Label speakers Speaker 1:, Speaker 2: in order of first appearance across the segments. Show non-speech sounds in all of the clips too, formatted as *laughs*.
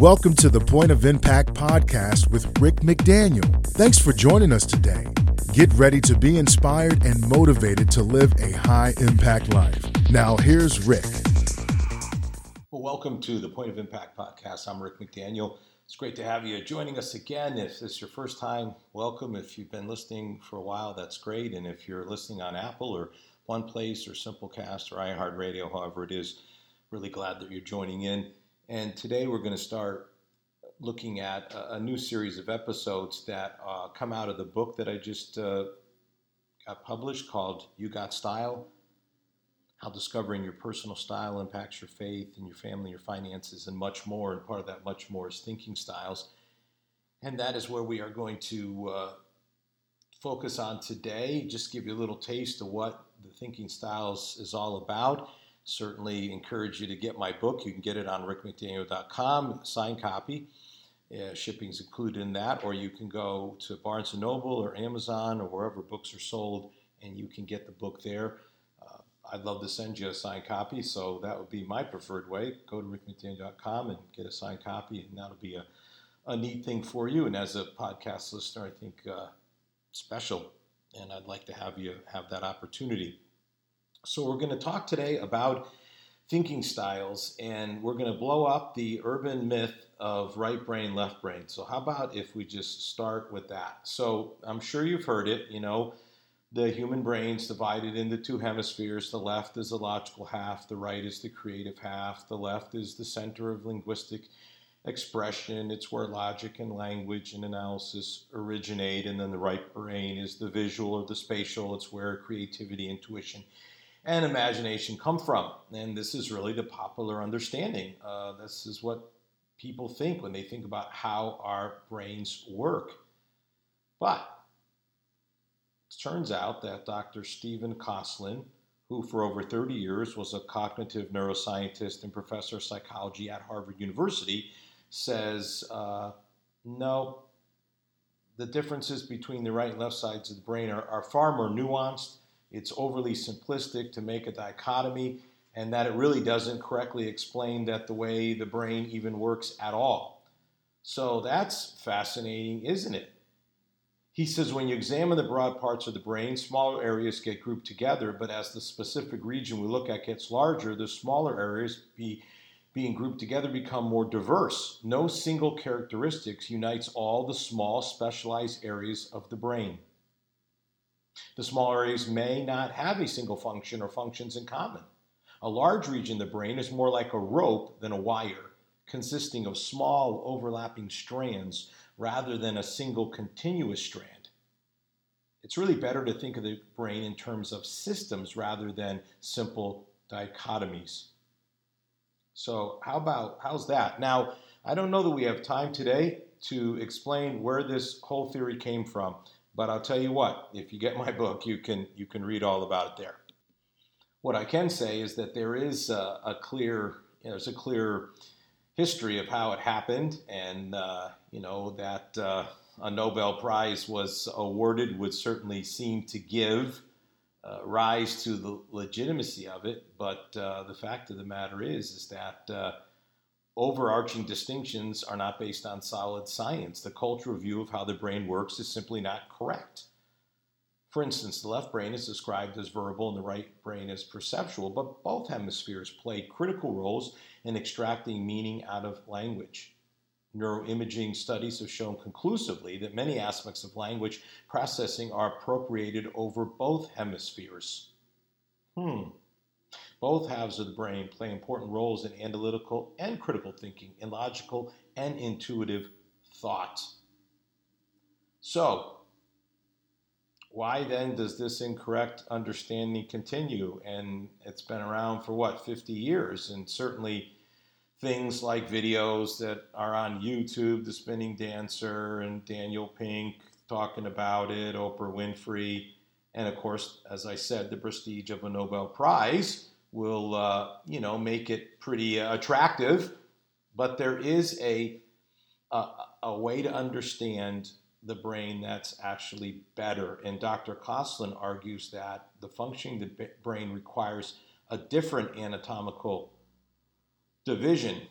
Speaker 1: Welcome to the Point of Impact podcast with Rick McDaniel. Thanks for joining us today. Get ready to be inspired and motivated to live a high impact life. Now, here's Rick.
Speaker 2: Well, welcome to the Point of Impact podcast. I'm Rick McDaniel. It's great to have you joining us again. If this is your first time, welcome. If you've been listening for a while, that's great. And if you're listening on Apple or One Place or Simplecast or iHeartRadio, however it is, really glad that you're joining in. And today we're going to start looking at a, a new series of episodes that uh, come out of the book that I just uh, got published called You Got Style How Discovering Your Personal Style Impacts Your Faith and Your Family, Your Finances, and much more. And part of that much more is thinking styles. And that is where we are going to uh, focus on today. Just give you a little taste of what the thinking styles is all about certainly encourage you to get my book. You can get it on rickmcdaniel.com, signed copy. Uh, shipping's included in that, or you can go to Barnes and Noble or Amazon or wherever books are sold, and you can get the book there. Uh, I'd love to send you a signed copy, so that would be my preferred way. Go to rickmcdaniel.com and get a signed copy, and that'll be a, a neat thing for you. And as a podcast listener, I think uh, special, and I'd like to have you have that opportunity. So, we're going to talk today about thinking styles and we're going to blow up the urban myth of right brain, left brain. So, how about if we just start with that? So, I'm sure you've heard it, you know, the human brain's divided into two hemispheres. The left is the logical half, the right is the creative half. The left is the center of linguistic expression, it's where logic and language and analysis originate. And then the right brain is the visual or the spatial, it's where creativity, intuition, and imagination come from. And this is really the popular understanding. Uh, this is what people think when they think about how our brains work. But it turns out that Dr. Stephen Kosslyn, who for over 30 years was a cognitive neuroscientist and professor of psychology at Harvard University, says uh, no, the differences between the right and left sides of the brain are, are far more nuanced it's overly simplistic to make a dichotomy, and that it really doesn't correctly explain that the way the brain even works at all. So that's fascinating, isn't it? He says when you examine the broad parts of the brain, smaller areas get grouped together, but as the specific region we look at gets larger, the smaller areas be, being grouped together become more diverse. No single characteristics unites all the small specialized areas of the brain. The small areas may not have a single function or functions in common. A large region of the brain is more like a rope than a wire, consisting of small overlapping strands rather than a single continuous strand. It's really better to think of the brain in terms of systems rather than simple dichotomies. So, how about how's that? Now, I don't know that we have time today to explain where this whole theory came from. But I'll tell you what, if you get my *laughs* book, you can you can read all about it there. What I can say is that there is a, a clear you know, there's a clear history of how it happened, and uh, you know that uh, a Nobel Prize was awarded would certainly seem to give uh, rise to the legitimacy of it. But uh, the fact of the matter is, is that uh, overarching distinctions are not based on solid science. The cultural view of how the brain works is simply not correct. For instance, the left brain is described as verbal and the right brain as perceptual, but both hemispheres play critical roles in extracting meaning out of language. Neuroimaging studies have shown conclusively that many aspects of language processing are appropriated over both hemispheres. Hmm. Both halves of the brain play important roles in analytical and critical thinking, in logical and intuitive thought. So, why then does this incorrect understanding continue? And it's been around for what, 50 years? And certainly things like videos that are on YouTube, The Spinning Dancer and Daniel Pink talking about it, Oprah Winfrey, and of course, as I said, the prestige of a Nobel Prize will uh, you know make it pretty uh, attractive. But there is a, a a way to understand the brain that's actually better. And Dr. Kosslyn argues that the functioning of the brain requires a different anatomical division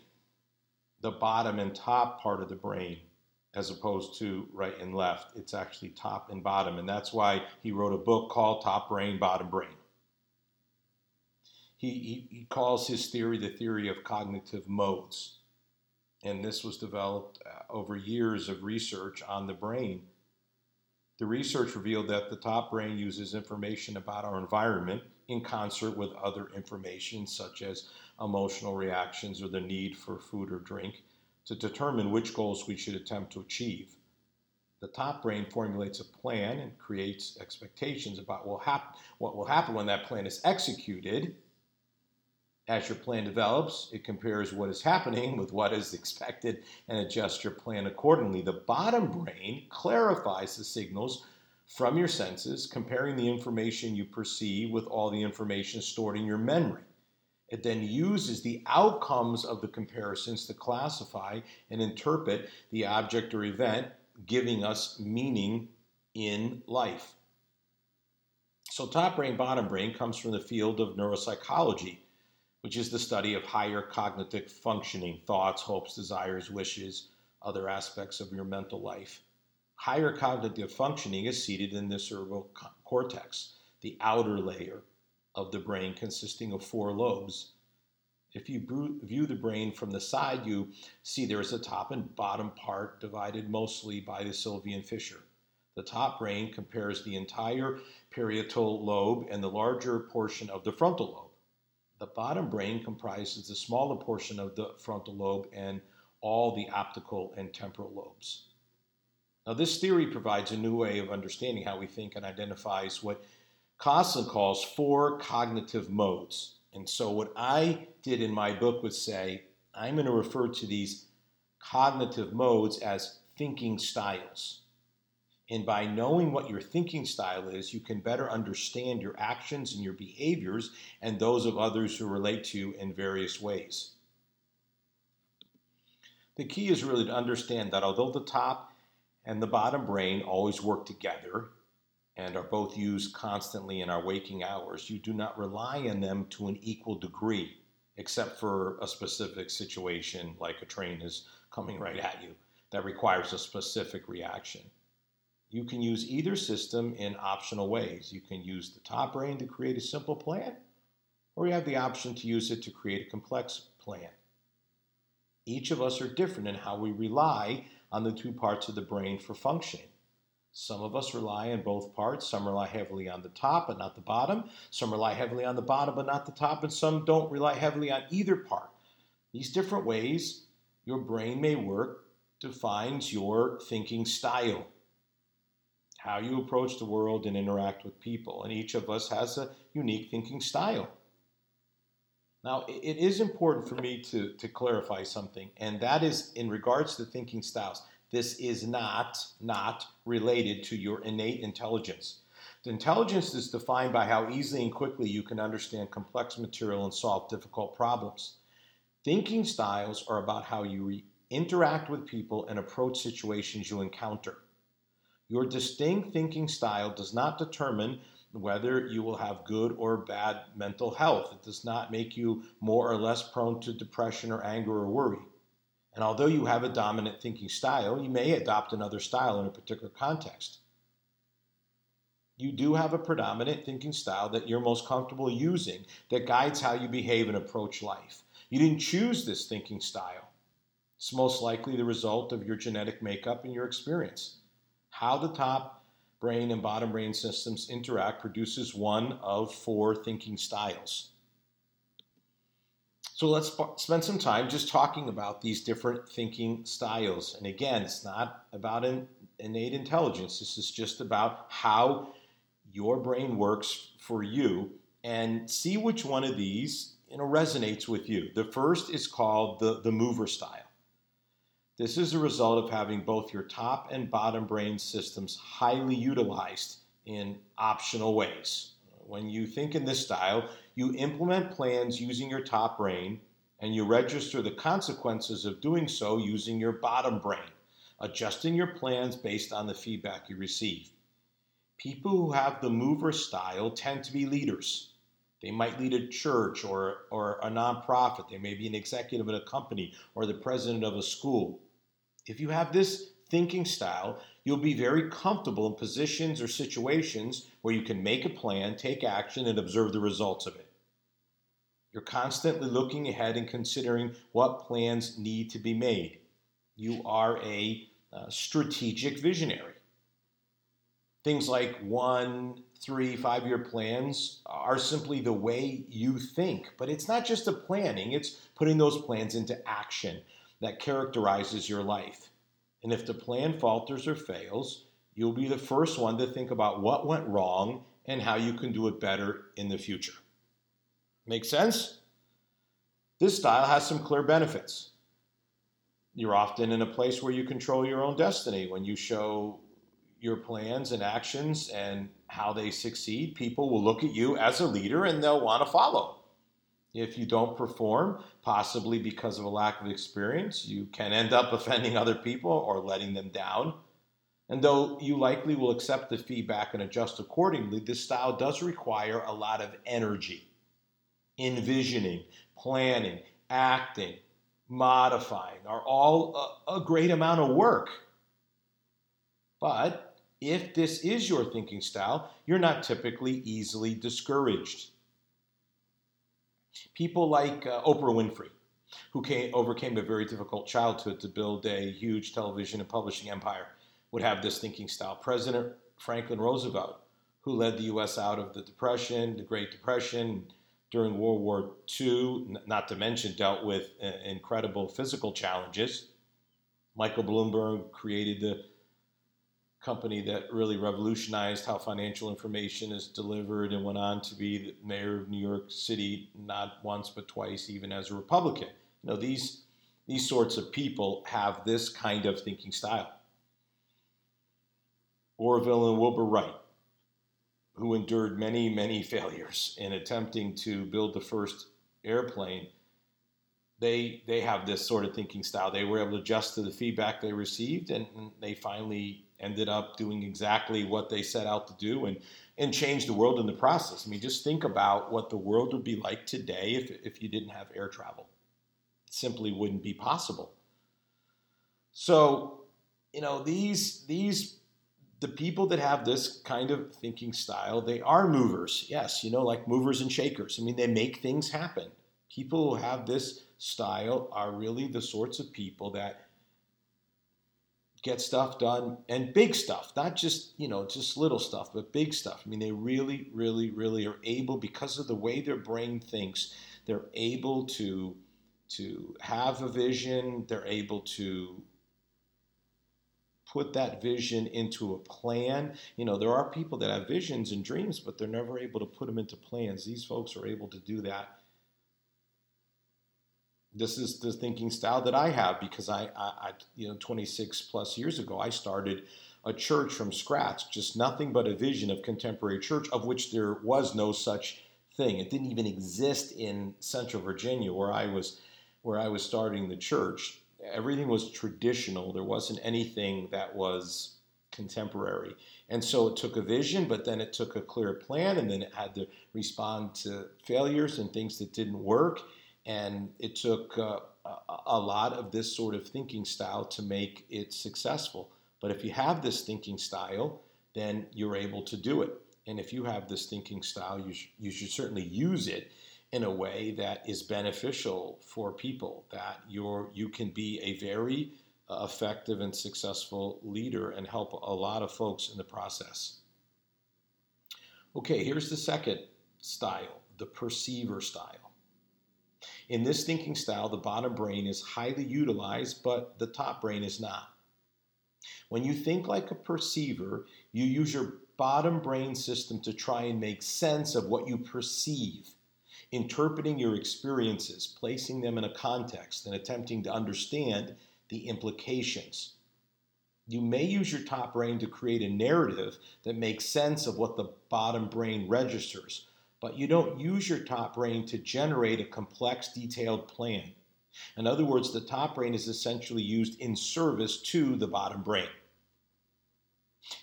Speaker 2: the bottom and top part of the brain as opposed to right and left. It's actually top and bottom. And that's why he wrote a book called Top Brain, Bottom Brain. He, he, he calls his theory the theory of cognitive modes. And this was developed uh, over years of research on the brain. The research revealed that the top brain uses information about our environment in concert with other information, such as emotional reactions or the need for food or drink to determine which goals we should attempt to achieve. The top brain formulates a plan and creates expectations about what will happen when that plan is executed. As your plan develops, it compares what is happening with what is expected and adjusts your plan accordingly. The bottom brain clarifies the signals from your senses, comparing the information you perceive with all the information stored in your memory. It then uses the outcomes of the comparisons to classify and interpret the object or event, giving us meaning in life. So, top brain, bottom brain comes from the field of neuropsychology, which is the study of higher cognitive functioning, thoughts, hopes, desires, wishes, other aspects of your mental life. Higher cognitive functioning is seated in the cerebral cortex, the outer layer of the brain consisting of four lobes. If you view the brain from the side, you see there is a top and bottom part divided mostly by the Sylvian fissure. The top brain compares the entire parietal lobe and the larger portion of the frontal lobe. The bottom brain comprises the smaller portion of the frontal lobe and all the optical and temporal lobes. Now, this theory provides a new way of understanding how we think and identifies what Kosslyn calls four cognitive modes. And so, what I did in my book was say, I'm going to refer to these cognitive modes as thinking styles. And by knowing what your thinking style is, you can better understand your actions and your behaviors and those of others who relate to you in various ways. The key is really to understand that although the top and the bottom brain always work together, and are both used constantly in our waking hours, you do not rely on them to an equal degree, except for a specific situation like a train is coming right at you that requires a specific reaction. You can use either system in optional ways. You can use the top brain to create a simple plan, or you have the option to use it to create a complex plan. Each of us are different in how we rely on the two parts of the brain for functioning. Some of us rely on both parts. Some rely heavily on the top but not the bottom. Some rely heavily on the bottom but not the top. And some don't rely heavily on either part. These different ways your brain may work defines your thinking style, how you approach the world and interact with people. And each of us has a unique thinking style. Now, it is important for me to, to clarify something, and that is in regards to thinking styles. This is not, not related to your innate intelligence. The intelligence is defined by how easily and quickly you can understand complex material and solve difficult problems. Thinking styles are about how you re- interact with people and approach situations you encounter. Your distinct thinking style does not determine whether you will have good or bad mental health. It does not make you more or less prone to depression or anger or worry. And although you have a dominant thinking style, you may adopt another style in a particular context. You do have a predominant thinking style that you're most comfortable using that guides how you behave and approach life. You didn't choose this thinking style. It's most likely the result of your genetic makeup and your experience. How the top brain and bottom brain systems interact produces one of four thinking styles. So let's spend some time just talking about these different thinking styles. And again, it's not about innate intelligence. This is just about how your brain works for you and see which one of these you know, resonates with you. The first is called the, the mover style. This is a result of having both your top and bottom brain systems highly utilized in optional ways. When you think in this style, you implement plans using your top brain and you register the consequences of doing so using your bottom brain, adjusting your plans based on the feedback you receive. People who have the mover style tend to be leaders. They might lead a church or, or a nonprofit. They may be an executive at a company or the president of a school. If you have this thinking style, you'll be very comfortable in positions or situations where you can make a plan, take action, and observe the results of it. You're constantly looking ahead and considering what plans need to be made. You are a uh, strategic visionary. Things like one, three, five year plans are simply the way you think. But it's not just the planning, it's putting those plans into action that characterizes your life. And if the plan falters or fails, you'll be the first one to think about what went wrong and how you can do it better in the future. Make sense? This style has some clear benefits. You're often in a place where you control your own destiny when you show your plans and actions and how they succeed, people will look at you as a leader and they'll want to follow. If you don't perform, possibly because of a lack of experience, you can end up offending other people or letting them down. And though you likely will accept the feedback and adjust accordingly, this style does require a lot of energy, envisioning, planning, acting, modifying are all a, a great amount of work. But if this is your thinking style, you're not typically easily discouraged. People like uh, Oprah Winfrey, who came, overcame a very difficult childhood to build a huge television and publishing empire, would have this thinking style. President Franklin Roosevelt, who led the U.S. out of the Depression, the Great Depression, during World War II, not to mention dealt with uh, incredible physical challenges. Michael Bloomberg created the company that really revolutionized how financial information is delivered and went on to be the mayor of New York City not once but twice even as a Republican. You know, these these sorts of people have this kind of thinking style. Orville and Wilbur Wright, who endured many, many failures in attempting to build the first airplane, they they have this sort of thinking style. They were able to adjust to the feedback they received, and, and they finally ended up doing exactly what they set out to do and and change the world in the process. I mean, just think about what the world would be like today if, if you didn't have air travel. It simply wouldn't be possible. So, you know, these these the people that have this kind of thinking style, they are movers. Yes, you know, like movers and shakers. I mean, they make things happen. People who have this style are really the sorts of people that get stuff done and big stuff, not just, you know, just little stuff, but big stuff. I mean, they really, really, really are able, because of the way their brain thinks, they're able to to have a vision, they're able to put that vision into a plan. You know, there are people that have visions and dreams, but they're never able to put them into plans. These folks are able to do that this is the thinking style that I have because I, I, I, you know, 26 plus years ago, I started a church from scratch, just nothing but a vision of contemporary church, of which there was no such thing. It didn't even exist in Central Virginia, where I was, where I was starting the church. Everything was traditional. There wasn't anything that was contemporary. And so it took a vision, but then it took a clear plan, and then it had to respond to failures and things that didn't work and it took uh, a lot of this sort of thinking style to make it successful. But if you have this thinking style, then you're able to do it. And if you have this thinking style, you, sh- you should certainly use it in a way that is beneficial for people, that you're, you can be a very uh, effective and successful leader and help a lot of folks in the process. Okay, here's the second style the perceiver style. In this thinking style, the bottom brain is highly utilized, but the top brain is not. When you think like a perceiver, you use your bottom brain system to try and make sense of what you perceive, interpreting your experiences, placing them in a context, and attempting to understand the implications. You may use your top brain to create a narrative that makes sense of what the bottom brain registers, but you don't use your top brain to generate a complex, detailed plan. In other words, the top brain is essentially used in service to the bottom brain.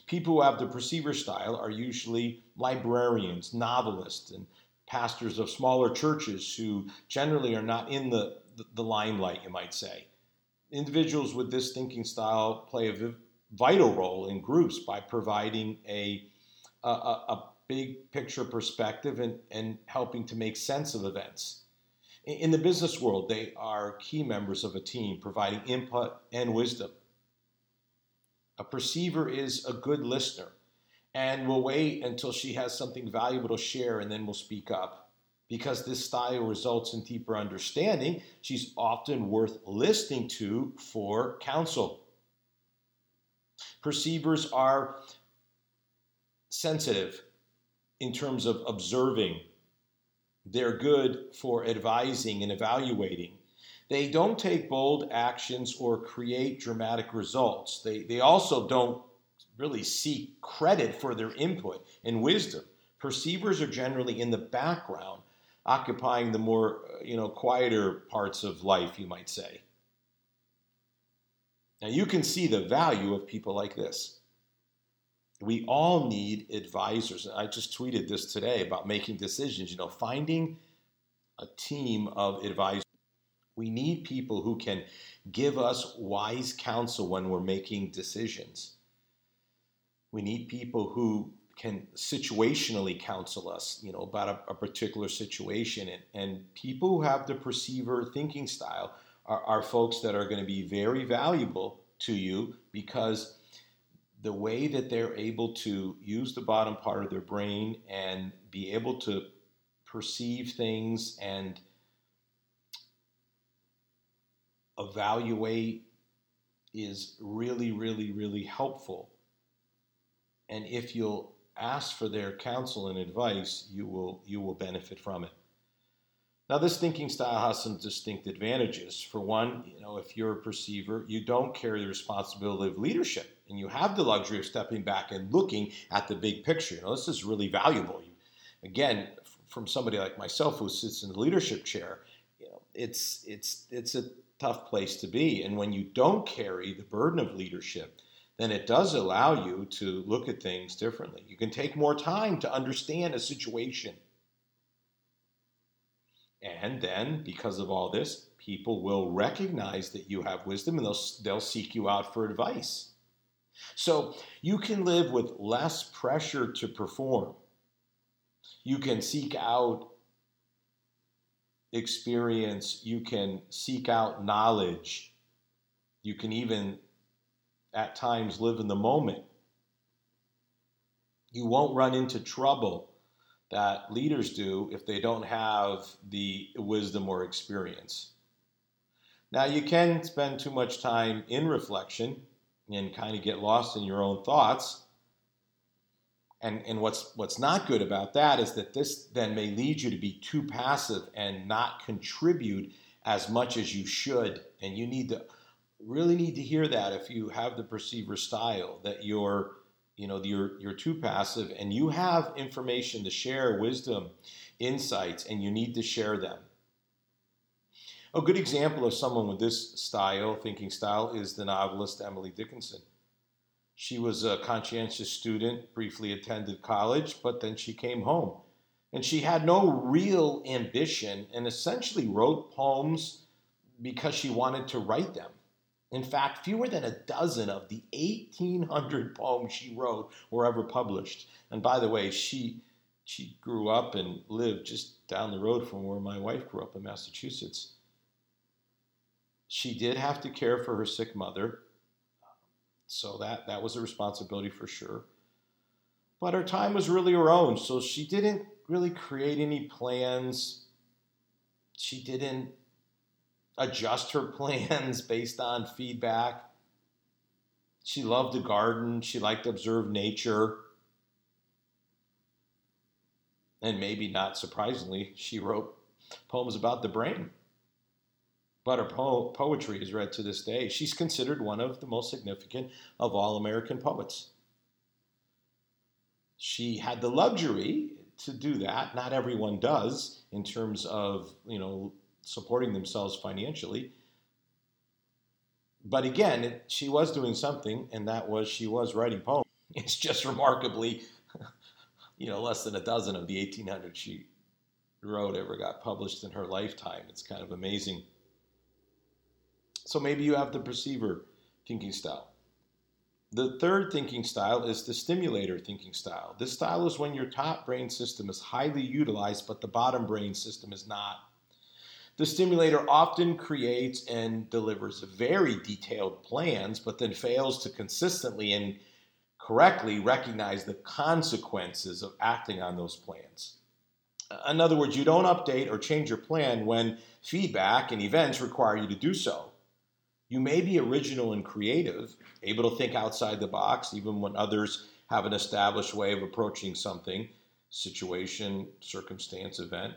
Speaker 2: People who have the perceiver style are usually librarians, novelists, and pastors of smaller churches who generally are not in the, the, limelight, you might say. Individuals with this thinking style play a vital role in groups by providing a, a, a big picture perspective and, and helping to make sense of events. In the business world, they are key members of a team, providing input and wisdom. A perceiver is a good listener and will wait until she has something valuable to share and then will speak up. Because this style results in deeper understanding, she's often worth listening to for counsel. Perceivers are sensitive in terms of observing, they're good for advising and evaluating. They don't take bold actions or create dramatic results. They, they also don't really seek credit for their input and wisdom. Perceivers are generally in the background, occupying the more, uh, you know, quieter parts of life, you might say. Now you can see the value of people like this. We all need advisors. I just tweeted this today about making decisions, you know, finding a team of advisors. We need people who can give us wise counsel when we're making decisions. We need people who can situationally counsel us, you know, about a, a particular situation. And, and, people who have the perceiver thinking style are, are folks that are going to be very valuable to you because the way that they're able to use the bottom part of their brain and be able to perceive things and evaluate is really, really, really helpful. And if you'll ask for their counsel and advice, you will you will benefit from it. Now, this thinking style has some distinct advantages. For one, you know, if you're a perceiver, you don't carry the responsibility of leadership, and you have the luxury of stepping back and looking at the big picture. You know, this is really valuable. Again, from somebody like myself who sits in the leadership chair, you know, it's it's it's a tough place to be. And when you don't carry the burden of leadership, then it does allow you to look at things differently. You can take more time to understand a situation and then, because of all this, people will recognize that you have wisdom and they'll, they'll seek you out for advice. So you can live with less pressure to perform. You can seek out experience, you can seek out knowledge, you can even at times live in the moment. You won't run into trouble that leaders do if they don't have the wisdom or experience. Now, you can spend too much time in reflection and kind of get lost in your own thoughts. And, and what's, what's not good about that is that this then may lead you to be too passive and not contribute as much as you should. And you need to really need to hear that if you have the perceiver style, that you're you know you're you're too passive and you have information to share wisdom insights and you need to share them a good example of someone with this style thinking style is the novelist emily dickinson she was a conscientious student briefly attended college but then she came home and she had no real ambition and essentially wrote poems because she wanted to write them in fact, fewer than a dozen of the 1,800 poems she wrote were ever published. And by the way, she she grew up and lived just down the road from where my wife grew up in Massachusetts. She did have to care for her sick mother, so that that was a responsibility for sure. But her time was really her own, so she didn't really create any plans. She didn't adjust her *laughs* plans based on feedback. She loved the garden. She liked to observe nature. And maybe not surprisingly, she wrote poems about the brain. But her po- poetry is read to this day. She's considered one of the most significant of all American poets. She had the luxury to do that. Not everyone does in terms of, you know, supporting themselves financially. But again, it, she was doing something, and that was she was writing poems. *laughs* It's just remarkably, you know, less than a dozen of the 1,800 she wrote ever got published in her lifetime. It's kind of amazing. So maybe you have the perceiver thinking style. The third thinking style is the stimulator thinking style. This style is when your top brain system is highly utilized, but the bottom brain system is not. The stimulator often creates and delivers very detailed plans, but then fails to consistently and correctly recognize the consequences of acting on those plans. In other words, you don't update or change your plan when feedback and events require you to do so. You may be original and creative, able to think outside the box, even when others have an established way of approaching something, situation, circumstance, event.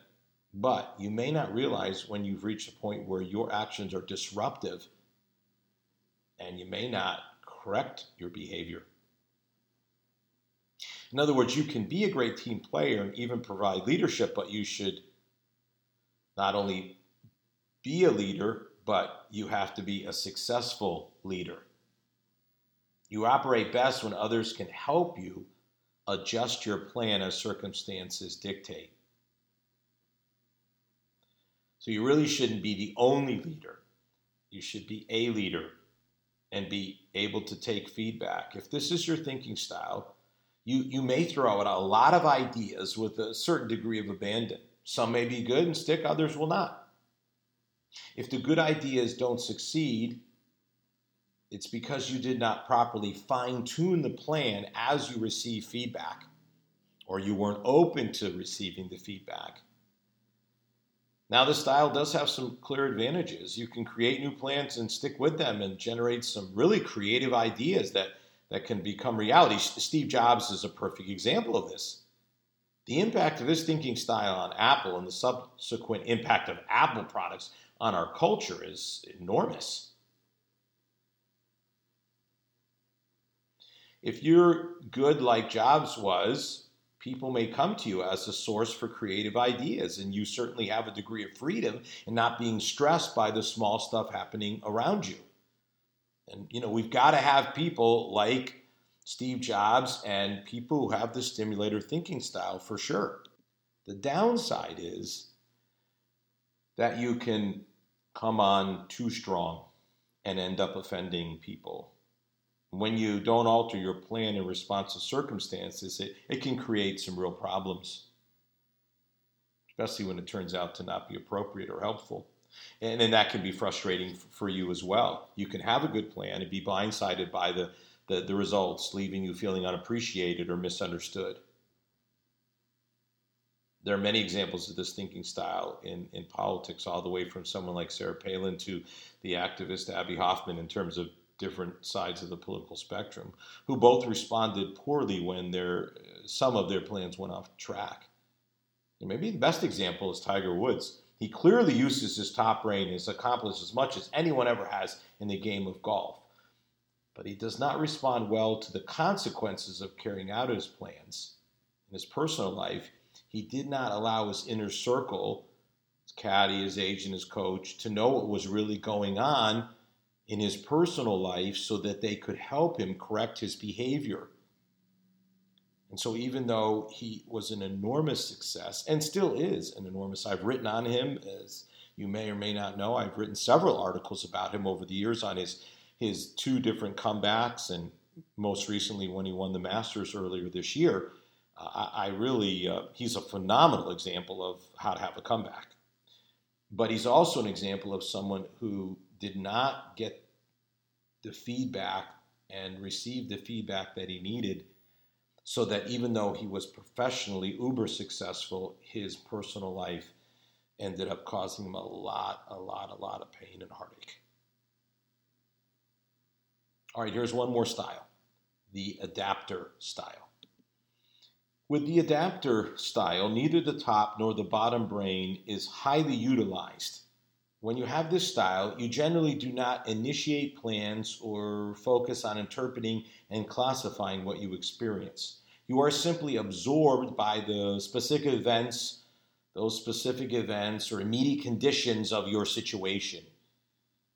Speaker 2: But you may not realize when you've reached a point where your actions are disruptive and you may not correct your behavior. In other words, you can be a great team player and even provide leadership, but you should not only be a leader, but you have to be a successful leader. You operate best when others can help you adjust your plan as circumstances dictate. So you really shouldn't be the only leader. You should be a leader and be able to take feedback. If this is your thinking style, you, you may throw out a lot of ideas with a certain degree of abandon. Some may be good and stick, others will not. If the good ideas don't succeed, it's because you did not properly fine tune the plan as you receive feedback, or you weren't open to receiving the feedback. Now, the style does have some clear advantages. You can create new plans and stick with them and generate some really creative ideas that, that can become reality. Steve Jobs is a perfect example of this. The impact of his thinking style on Apple and the subsequent impact of Apple products on our culture is enormous. If you're good like Jobs was, people may come to you as a source for creative ideas, and you certainly have a degree of freedom in not being stressed by the small stuff happening around you. And, you know, we've got to have people like Steve Jobs and people who have the stimulator thinking style for sure. The downside is that you can come on too strong and end up offending people. When you don't alter your plan in response to circumstances, it, it can create some real problems, especially when it turns out to not be appropriate or helpful. And, and that can be frustrating for you as well. You can have a good plan and be blindsided by the, the, the results, leaving you feeling unappreciated or misunderstood there are many examples of this thinking style in, in politics, all the way from someone like Sarah Palin to the activist Abbie Hoffman, in terms of different sides of the political spectrum, who both responded poorly when their some of their plans went off track. And maybe the best example is Tiger Woods. He clearly uses his top brain and has accomplished as much as anyone ever has in the game of golf. But he does not respond well to the consequences of carrying out his plans in his personal life he did not allow his inner circle, his caddy, his agent, his coach, to know what was really going on in his personal life so that they could help him correct his behavior. And so, even though he was an enormous success and still is an enormous, I've written on him, as you may or may not know, I've written several articles about him over the years on his, his two different comebacks, and most recently when he won the Masters earlier this year. I, I really, uh, he's a phenomenal example of how to have a comeback. But he's also an example of someone who did not get the feedback and receive the feedback that he needed so that even though he was professionally uber successful, his personal life ended up causing him a lot, a lot, a lot of pain and heartache. All right, here's one more style the adapter style. With the adapter style, neither the top nor the bottom brain is highly utilized. When you have this style, you generally do not initiate plans or focus on interpreting and classifying what you experience. You are simply absorbed by the specific events, those specific events or immediate conditions of your situation.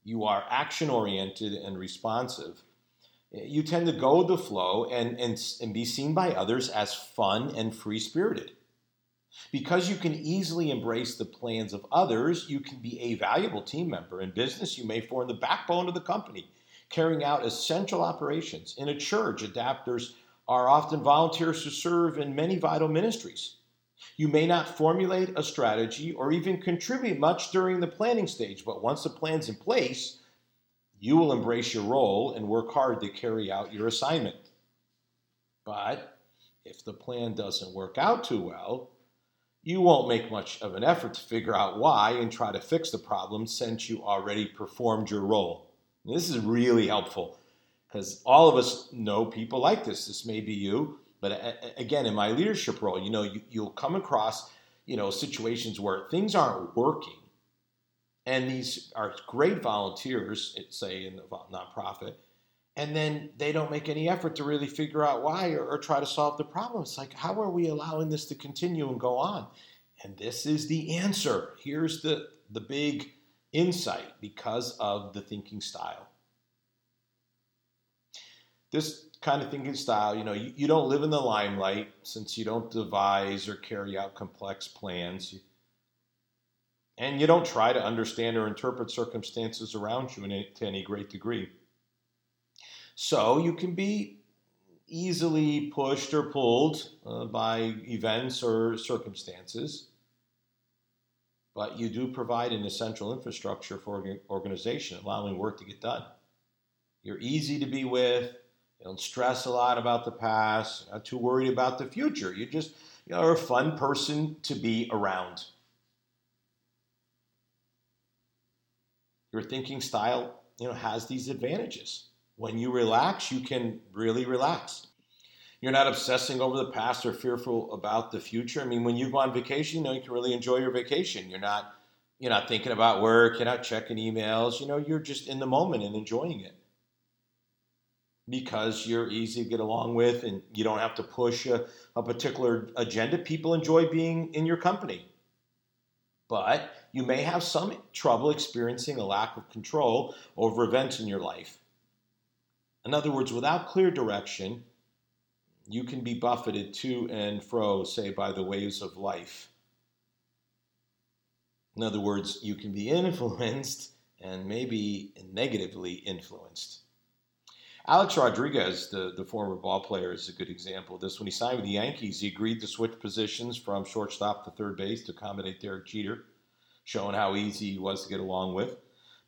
Speaker 2: You are action oriented and responsive you tend to go with the flow and, and, and be seen by others as fun and free spirited. Because you can easily embrace the plans of others, you can be a valuable team member. In business, you may form the backbone of the company, carrying out essential operations. In a church, adapters are often volunteers who serve in many vital ministries. You may not formulate a strategy or even contribute much during the planning stage, but once the plan's in place, you will embrace your role and work hard to carry out your assignment. But if the plan doesn't work out too well, you won't make much of an effort to figure out why and try to fix the problem since you already performed your role. And this is really helpful because all of us know people like this. This may be you, but again, in my leadership role, you know, you, you'll come across, you know, situations where things aren't working, and these are great volunteers, say in the nonprofit, and then they don't make any effort to really figure out why or, or, try to solve the problem. It's like, how are we allowing this to continue and go on? And this is the answer. Here's the, the big insight because of the thinking style. This kind of thinking style, you know, you, you don't live in the limelight since you don't devise or carry out complex plans. You, and you don't try to understand or interpret circumstances around you any, to any great degree. So you can be easily pushed or pulled uh, by events or circumstances, but you do provide an essential infrastructure for an organization, allowing work to get done. You're easy to be with. You don't stress a lot about the past. Not too worried about the future. You just you know, are a fun person to be around. Your thinking style, you know, has these advantages. When you relax, you can really relax. You're not obsessing over the past or fearful about the future. I mean, when you go on vacation, you know, you can really enjoy your vacation. You're not you're not thinking about work, you're not checking emails, you know, you're just in the moment and enjoying it. Because you're easy to get along with and you don't have to push a, a particular agenda. People enjoy being in your company. But you may have some trouble experiencing a lack of control over events in your life. In other words, without clear direction, you can be buffeted to and fro, say, by the waves of life. In other words, you can be *laughs* influenced and maybe negatively influenced. Alex Rodriguez, the, the former ball player, is a good example of this. When he signed with the Yankees, he agreed to switch positions from shortstop to third base to accommodate Derek Jeter, showing how easy he was to get along with.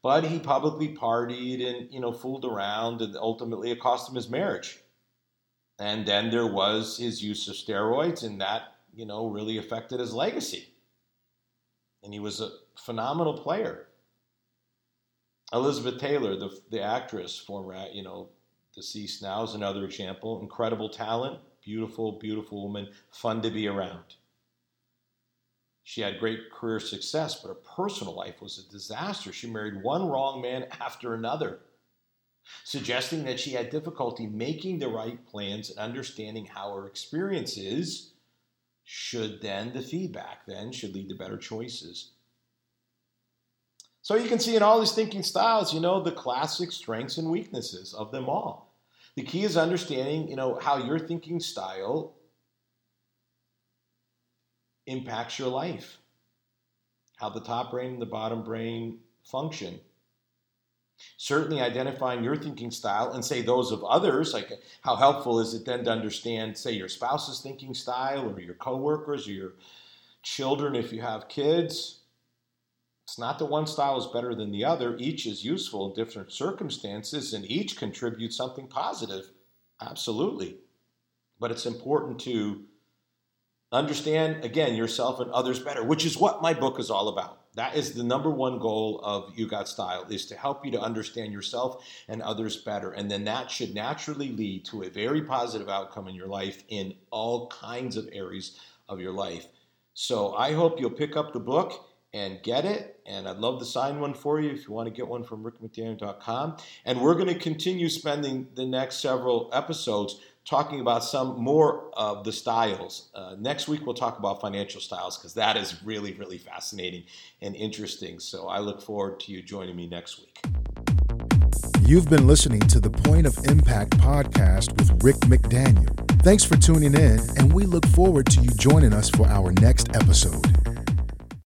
Speaker 2: But he publicly partied and, you know, fooled around, and ultimately it cost him his marriage. And then there was his use of steroids, and that, you know, really affected his legacy. And he was a phenomenal player. Elizabeth Taylor, the, the actress, former, you know, deceased now, is another example. Incredible talent, beautiful, beautiful woman, fun to be around. She had great career success, but her personal life was a disaster. She married one wrong man *laughs* after another, suggesting that she had difficulty making the right plans and understanding how her experiences should then, the feedback then, should lead to better choices. So you can see in all these thinking styles, you know, the classic strengths and weaknesses of them all. The key is understanding, you know, how your thinking style impacts your life, how the top brain and the bottom brain function. Certainly, identifying your thinking style and say those of others, like how helpful is it then to understand, say, your spouse's thinking style or your coworkers or your children if you have kids? It's not that one style is better than the other. Each is useful in different circumstances and each contributes something positive. Absolutely. But it's important to understand again yourself and others better which is what my book is all about that is the number one goal of you got style is to help you to understand yourself and others better and then that should naturally lead to a very positive outcome in your life in all kinds of areas of your life so i hope you'll pick up the book and get it. And I'd love to sign one for you if you want to get one from rickmcdaniel.com. And we're going to continue spending the next several episodes talking about some more of the styles. Uh, next week, we'll talk about financial styles because that is really, really fascinating and interesting. So I look forward to you joining me next week.
Speaker 1: You've been listening to the Point of Impact podcast with Rick McDaniel. Thanks for tuning in, and we look forward to you joining us for our next episode.